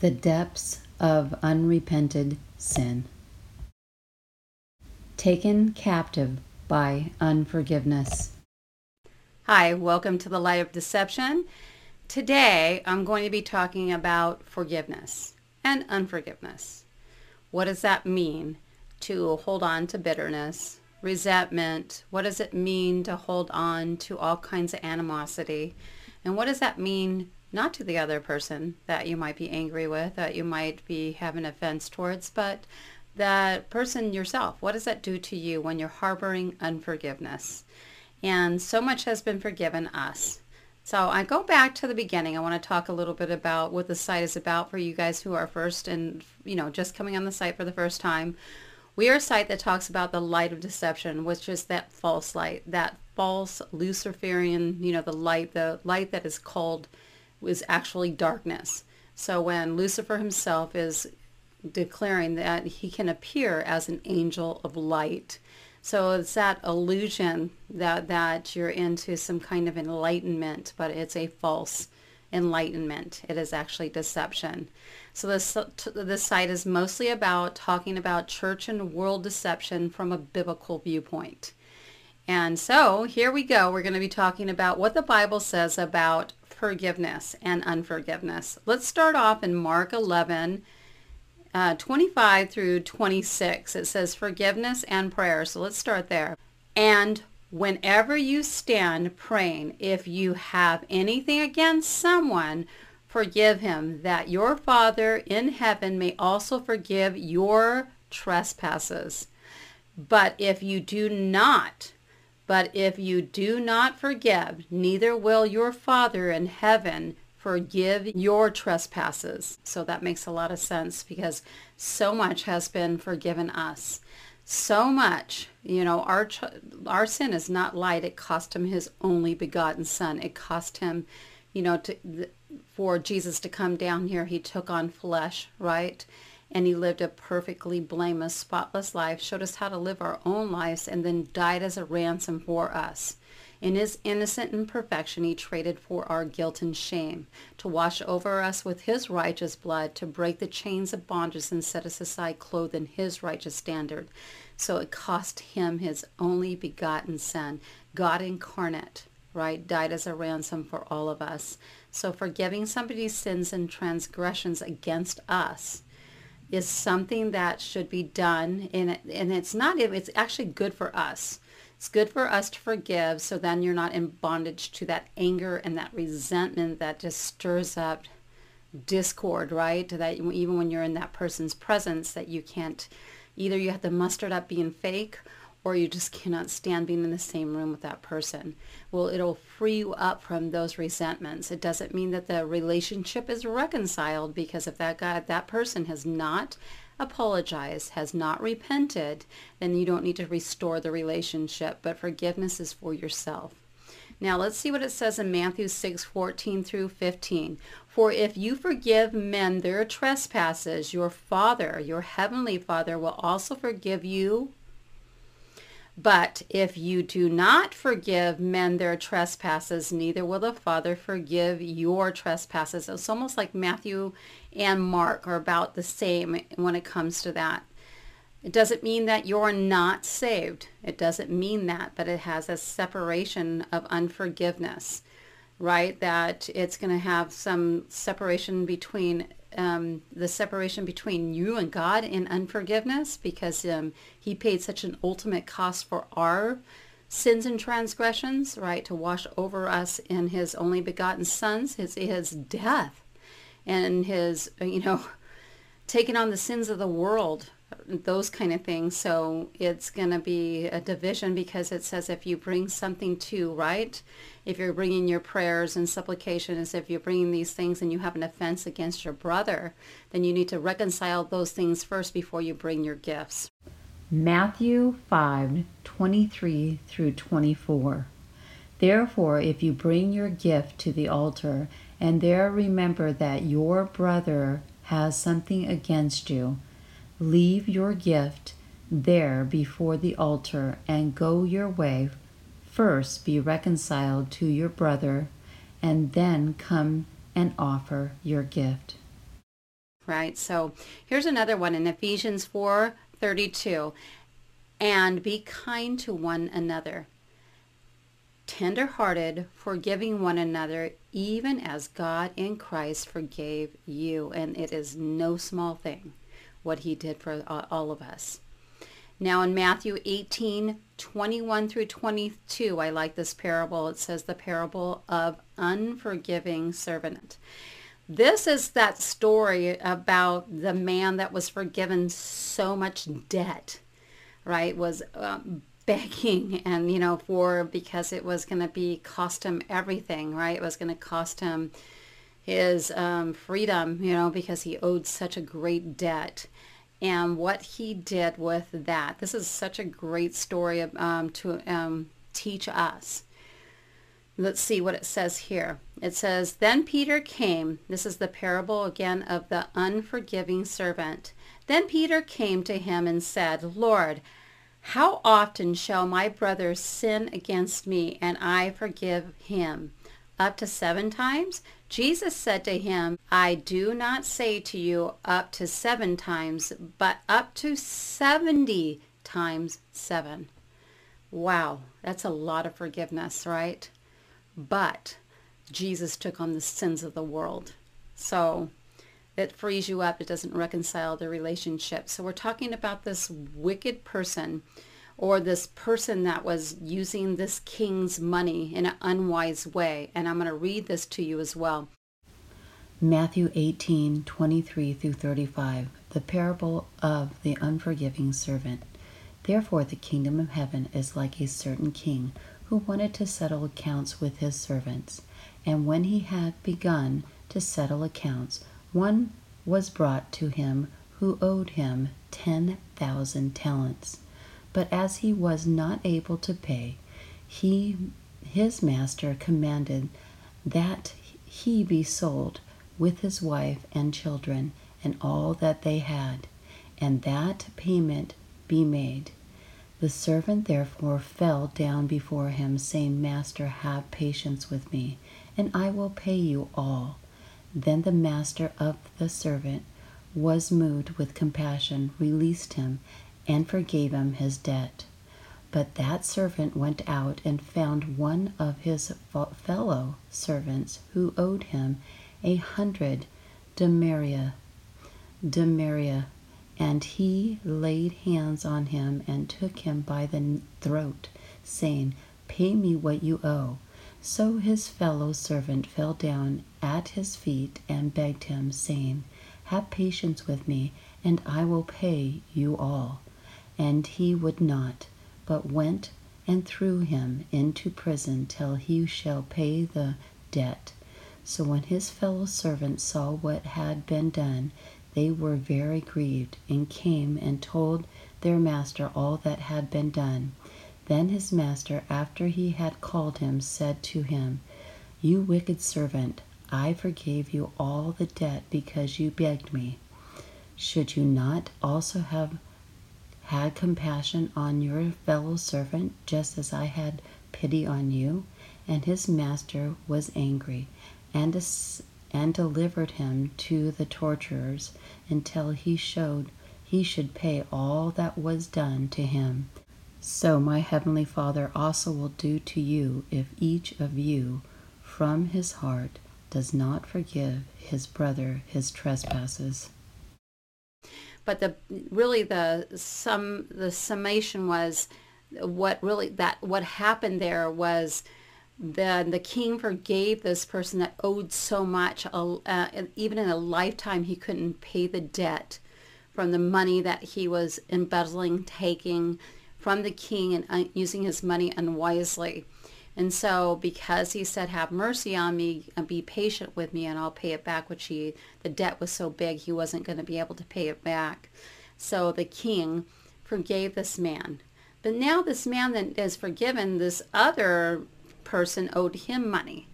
The depths of unrepented sin. Taken captive by unforgiveness. Hi, welcome to the Light of Deception. Today I'm going to be talking about forgiveness and unforgiveness. What does that mean to hold on to bitterness, resentment? What does it mean to hold on to all kinds of animosity? And what does that mean not to the other person that you might be angry with, that you might be having offense towards, but that person yourself. What does that do to you when you're harboring unforgiveness? And so much has been forgiven us. So I go back to the beginning. I want to talk a little bit about what the site is about for you guys who are first and, you know, just coming on the site for the first time. We are a site that talks about the light of deception, which is that false light, that false Luciferian, you know, the light, the light that is called was actually darkness. So when Lucifer himself is declaring that he can appear as an angel of light. So it's that illusion that, that you're into some kind of enlightenment, but it's a false enlightenment. It is actually deception. So this, this site is mostly about talking about church and world deception from a biblical viewpoint. And so here we go. We're going to be talking about what the Bible says about forgiveness and unforgiveness. Let's start off in Mark 11, uh, 25 through 26. It says forgiveness and prayer. So let's start there. And whenever you stand praying, if you have anything against someone, forgive him, that your Father in heaven may also forgive your trespasses. But if you do not, but if you do not forgive, neither will your Father in heaven forgive your trespasses. So that makes a lot of sense because so much has been forgiven us. So much, you know, our our sin is not light. It cost him his only begotten son. It cost him, you know, to, for Jesus to come down here. He took on flesh, right? And he lived a perfectly blameless, spotless life, showed us how to live our own lives, and then died as a ransom for us. In his innocent imperfection, he traded for our guilt and shame, to wash over us with his righteous blood, to break the chains of bondage and set us aside clothed in his righteous standard. So it cost him his only begotten son, God incarnate, right, died as a ransom for all of us. So forgiving somebody's sins and transgressions against us is something that should be done and, it, and it's not it's actually good for us. It's good for us to forgive so then you're not in bondage to that anger and that resentment that just stirs up discord right? That even when you're in that person's presence that you can't either you have to muster it up being fake or you just cannot stand being in the same room with that person. Well, it'll free you up from those resentments. It doesn't mean that the relationship is reconciled because if that guy, that person has not apologized, has not repented, then you don't need to restore the relationship. But forgiveness is for yourself. Now let's see what it says in Matthew 6, 14 through 15. For if you forgive men their trespasses, your Father, your heavenly Father, will also forgive you but if you do not forgive men their trespasses, neither will the Father forgive your trespasses. It's almost like Matthew and Mark are about the same when it comes to that. It doesn't mean that you're not saved. It doesn't mean that, but it has a separation of unforgiveness, right? That it's going to have some separation between um, the separation between you and God in unforgiveness because um, he paid such an ultimate cost for our sins and transgressions, right, to wash over us in his only begotten sons, his, his death and his, you know, taking on the sins of the world those kind of things. So it's going to be a division because it says if you bring something to, right? If you're bringing your prayers and supplications, if you're bringing these things and you have an offense against your brother, then you need to reconcile those things first before you bring your gifts. Matthew 5, 23 through 24. Therefore, if you bring your gift to the altar and there remember that your brother has something against you, Leave your gift there before the altar and go your way. First be reconciled to your brother, and then come and offer your gift. right? So here's another one in Ephesians 4 32. And be kind to one another, tender-hearted, forgiving one another, even as God in Christ forgave you. And it is no small thing what he did for all of us. Now in Matthew 18, 21 through 22, I like this parable. It says the parable of unforgiving servant. This is that story about the man that was forgiven so much debt, right? Was um, begging and, you know, for, because it was going to be, cost him everything, right? It was going to cost him his um, freedom, you know, because he owed such a great debt and what he did with that. This is such a great story um, to um, teach us. Let's see what it says here. It says, Then Peter came. This is the parable again of the unforgiving servant. Then Peter came to him and said, Lord, how often shall my brother sin against me and I forgive him? Up to seven times? Jesus said to him, I do not say to you up to seven times, but up to 70 times seven. Wow, that's a lot of forgiveness, right? But Jesus took on the sins of the world. So it frees you up. It doesn't reconcile the relationship. So we're talking about this wicked person or this person that was using this king's money in an unwise way. And I'm going to read this to you as well. Matthew 18, 23 through 35, the parable of the unforgiving servant. Therefore the kingdom of heaven is like a certain king who wanted to settle accounts with his servants. And when he had begun to settle accounts, one was brought to him who owed him ten thousand talents. But as he was not able to pay, he his master commanded that he be sold with his wife and children and all that they had, and that payment be made. The servant therefore fell down before him, saying, Master, have patience with me, and I will pay you all. Then the master of the servant was moved with compassion, released him, and forgave him his debt. But that servant went out and found one of his fellow servants who owed him a hundred denarii, denarii, and he laid hands on him and took him by the throat, saying, Pay me what you owe. So his fellow servant fell down at his feet and begged him, saying, Have patience with me, and I will pay you all. And he would not, but went and threw him into prison till he shall pay the debt. So when his fellow servants saw what had been done, they were very grieved, and came and told their master all that had been done. Then his master, after he had called him, said to him, You wicked servant, I forgave you all the debt because you begged me. Should you not also have had compassion on your fellow servant, just as I had pity on you? And his master was angry, and, and delivered him to the torturers until he showed he should pay all that was done to him. So my heavenly Father also will do to you if each of you from his heart does not forgive his brother his trespasses but the really the sum the summation was what really that what happened there was the the king forgave this person that owed so much uh, even in a lifetime he couldn't pay the debt from the money that he was embezzling taking from the king and uh, using his money unwisely and so because he said, have mercy on me and be patient with me and I'll pay it back, which he, the debt was so big he wasn't going to be able to pay it back. So the king forgave this man. But now this man that is forgiven, this other person owed him money.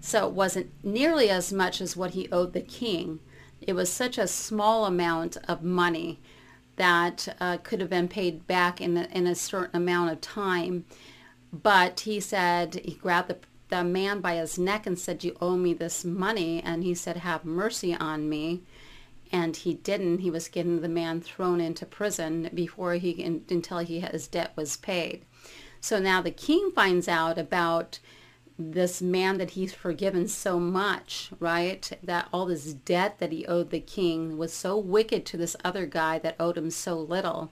So it wasn't nearly as much as what he owed the king. It was such a small amount of money that uh, could have been paid back in in a certain amount of time. But he said, he grabbed the, the man by his neck and said, you owe me this money. And he said, have mercy on me. and he didn't. He was getting the man thrown into prison before he until he his debt was paid. So now the king finds out about this man that he's forgiven so much, right? That all this debt that he owed the king was so wicked to this other guy that owed him so little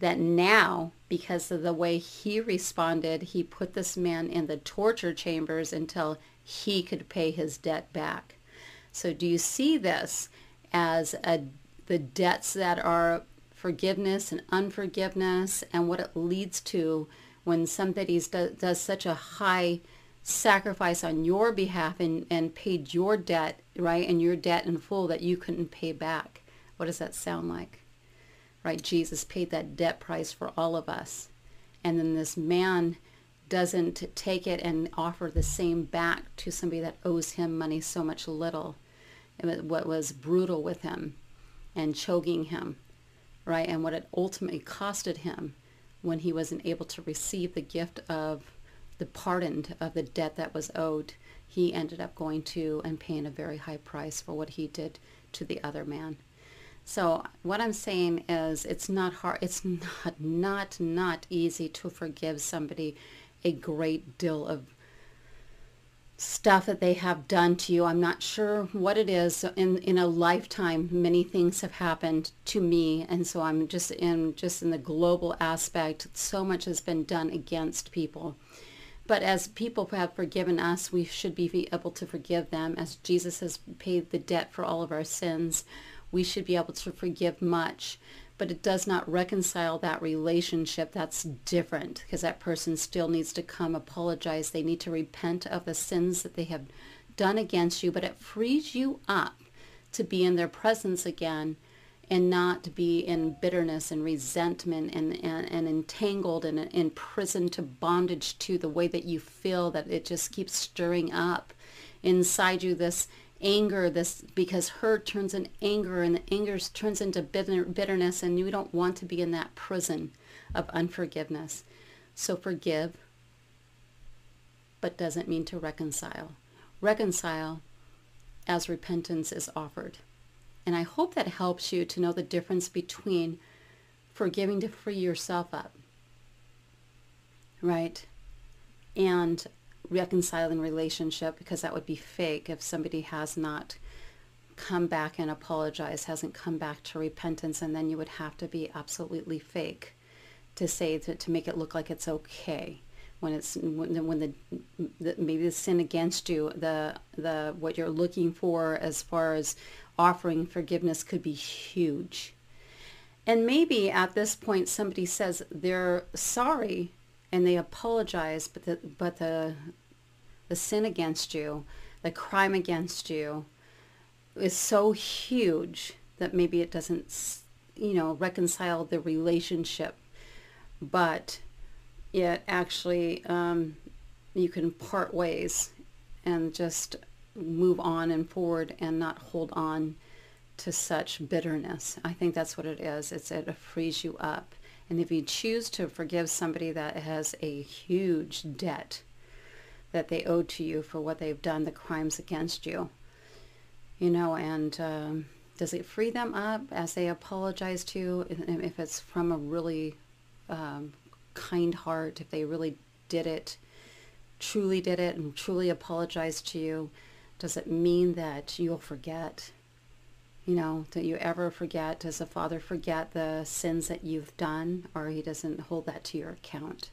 that now, because of the way he responded, he put this man in the torture chambers until he could pay his debt back. So do you see this as a, the debts that are forgiveness and unforgiveness and what it leads to when somebody do, does such a high sacrifice on your behalf and, and paid your debt, right, and your debt in full that you couldn't pay back. What does that sound like? Right? Jesus paid that debt price for all of us. And then this man doesn't take it and offer the same back to somebody that owes him money so much little. What was brutal with him and choking him, right? And what it ultimately costed him when he wasn't able to receive the gift of the pardon of the debt that was owed, he ended up going to and paying a very high price for what he did to the other man. So what I'm saying is it's not hard it's not not not easy to forgive somebody a great deal of stuff that they have done to you. I'm not sure what it is. In in a lifetime, many things have happened to me, and so I'm just in just in the global aspect. So much has been done against people. But as people have forgiven us, we should be able to forgive them. As Jesus has paid the debt for all of our sins, we should be able to forgive much. But it does not reconcile that relationship. That's different because that person still needs to come apologize. They need to repent of the sins that they have done against you. But it frees you up to be in their presence again and not be in bitterness and resentment and, and, and entangled and imprisoned to bondage to the way that you feel that it just keeps stirring up inside you this anger this because hurt turns into anger and the anger turns into bitter, bitterness and you don't want to be in that prison of unforgiveness. So forgive but doesn't mean to reconcile. Reconcile as repentance is offered. And I hope that helps you to know the difference between forgiving to free yourself up, right? And reconciling relationship because that would be fake if somebody has not come back and apologized, hasn't come back to repentance, and then you would have to be absolutely fake to say to, to make it look like it's okay. When it's when, when the, the, maybe the sin against you the the what you're looking for as far as offering forgiveness could be huge. And maybe at this point somebody says they're sorry and they apologize but the but the the sin against you the crime against you is so huge that maybe it doesn't you know reconcile the relationship but it actually um, you can part ways and just move on and forward and not hold on to such bitterness. I think that's what it is. It's it frees you up. And if you choose to forgive somebody that has a huge debt that they owe to you for what they've done, the crimes against you, you know, and um, does it free them up as they apologize to you if it's from a really um, kind heart, if they really did it, truly did it, and truly apologized to you, does it mean that you'll forget? You know, don't you ever forget? Does the Father forget the sins that you've done, or He doesn't hold that to your account?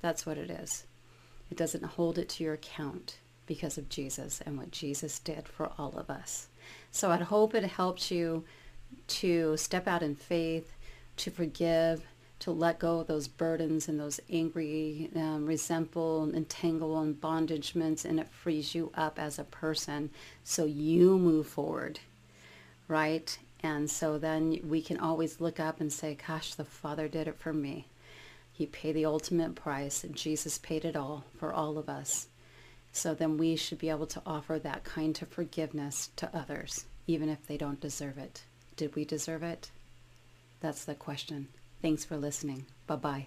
That's what it is. It doesn't hold it to your account because of Jesus and what Jesus did for all of us. So I hope it helps you to step out in faith, to forgive, to let go of those burdens and those angry, um, resentful, entangle and bondagements, and it frees you up as a person so you move forward, right? And so then we can always look up and say, gosh, the Father did it for me. He paid the ultimate price, and Jesus paid it all for all of us. So then we should be able to offer that kind of forgiveness to others, even if they don't deserve it. Did we deserve it? That's the question. Thanks for listening. Bye bye.